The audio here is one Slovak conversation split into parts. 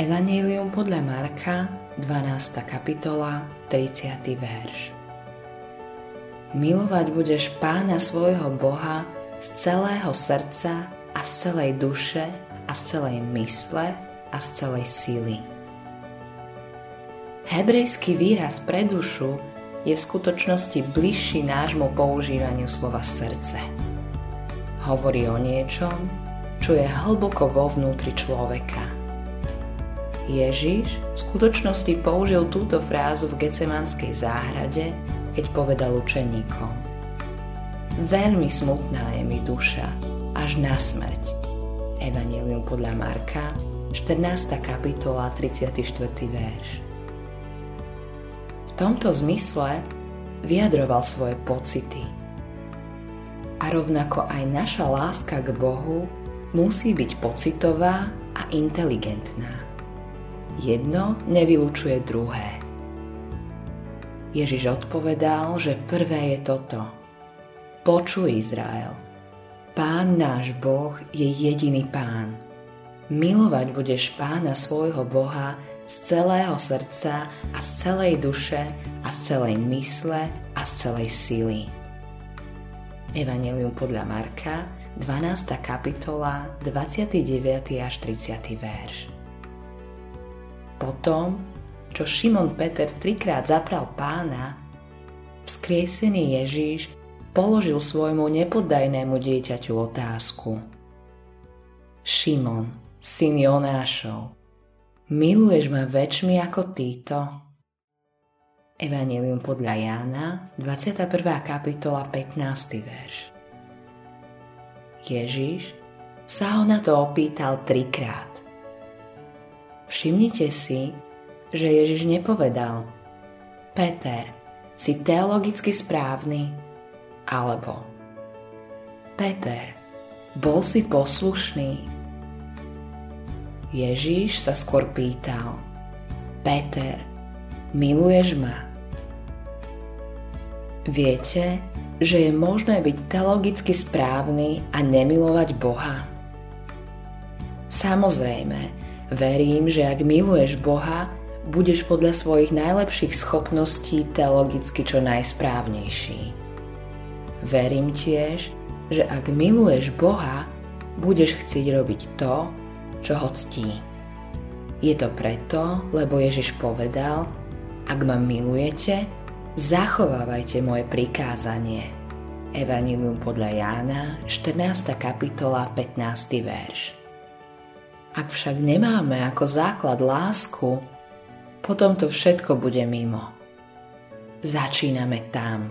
Evangelium podľa Marka, 12. kapitola, 30. verš. Milovať budeš pána svojho Boha z celého srdca a z celej duše a z celej mysle a z celej síly. Hebrejský výraz pre dušu je v skutočnosti bližší nášmu používaniu slova srdce. Hovorí o niečom, čo je hlboko vo vnútri človeka – Ježiš v skutočnosti použil túto frázu v Gecemanskej záhrade, keď povedal učeníkom Veľmi smutná je mi duša, až na smrť. Evangelium podľa Marka, 14. kapitola, 34. verš. V tomto zmysle vyjadroval svoje pocity. A rovnako aj naša láska k Bohu musí byť pocitová a inteligentná. Jedno nevylučuje druhé. Ježiš odpovedal, že prvé je toto. Počuj Izrael. Pán náš Boh je jediný pán. Milovať budeš pána svojho Boha z celého srdca a z celej duše a z celej mysle a z celej sily. Evangelium podľa Marka, 12. kapitola, 29. až 30. verš. Potom, čo Šimon Peter trikrát zapral pána, vzkriesený Ježíš položil svojmu nepoddajnému dieťaťu otázku. Šimon, syn Jonášov, miluješ ma väčšmi ako títo? Evangelium podľa Jána, 21. kapitola, 15. verš. Ježiš sa ho na to opýtal trikrát. Všimnite si, že Ježiš nepovedal Peter, si teologicky správny, alebo Peter, bol si poslušný. Ježíš sa skôr pýtal Peter, miluješ ma? Viete, že je možné byť teologicky správny a nemilovať Boha? Samozrejme, Verím, že ak miluješ Boha, budeš podľa svojich najlepších schopností teologicky čo najsprávnejší. Verím tiež, že ak miluješ Boha, budeš chcieť robiť to, čo ho ctí. Je to preto, lebo Ježiš povedal, ak ma milujete, zachovávajte moje prikázanie. Evangelium podľa Jána, 14. kapitola, 15. verš. Ak však nemáme ako základ lásku, potom to všetko bude mimo. Začíname tam.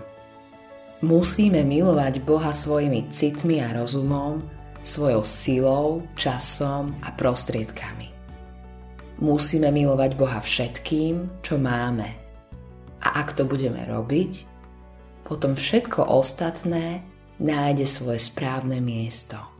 Musíme milovať Boha svojimi citmi a rozumom, svojou silou, časom a prostriedkami. Musíme milovať Boha všetkým, čo máme. A ak to budeme robiť, potom všetko ostatné nájde svoje správne miesto.